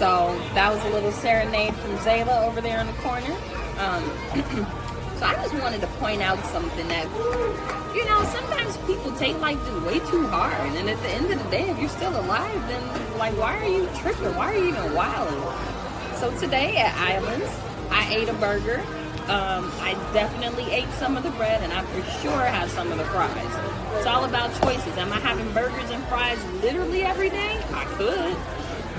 So that was a little serenade from Zayla over there in the corner. Um, so I just wanted to point out something that, you know, sometimes people take life just way too hard. And at the end of the day, if you're still alive, then like, why are you tripping? Why are you even wilding? So today at Islands, I ate a burger. Um, I definitely ate some of the bread, and I for sure had some of the fries. It's all about choices. Am I having burgers and fries literally every day? I could,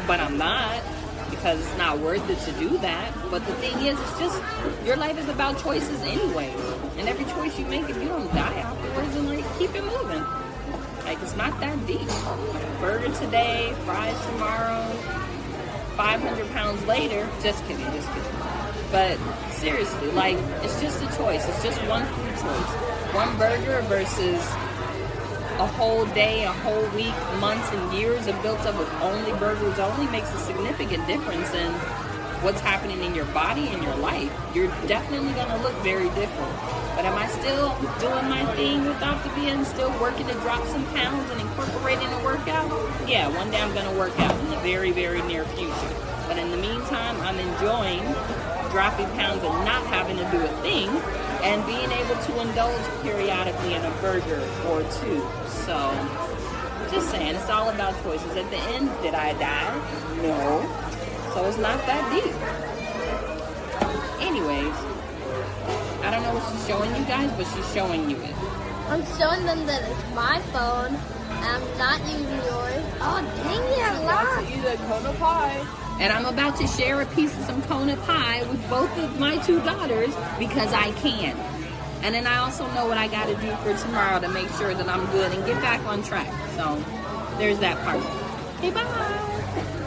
but I'm not because it's not worth it to do that. But the thing is, it's just your life is about choices anyway, and every choice you make, if you don't die afterwards, then like keep it moving. Like it's not that deep. Burger today, fries tomorrow. 500 pounds later. Just kidding, just kidding. But seriously, like, it's just a choice. It's just one food choice. One burger versus a whole day, a whole week, months, and years of built up with only burgers only makes a significant difference in what's happening in your body and your life. You're definitely going to look very different. But am I still doing my thing without the being still working to drop some pounds and incorporating a workout? Yeah, one day I'm going to work out in the very, very near future. But in the meantime, I'm enjoying dropping pounds and not having to do a thing and being able to indulge periodically in a burger or two. So, just saying, it's all about choices. At the end, did I die? No. So it's not that deep. Anyways, I don't know what she's showing you guys, but she's showing you it. I'm showing them that it's my phone. I'm not using yours. Oh, dang it, Eat Kona pie. And I'm about to share a piece of some Kona pie with both of my two daughters because I can. And then I also know what I got to do for tomorrow to make sure that I'm good and get back on track. So there's that part. Okay, bye.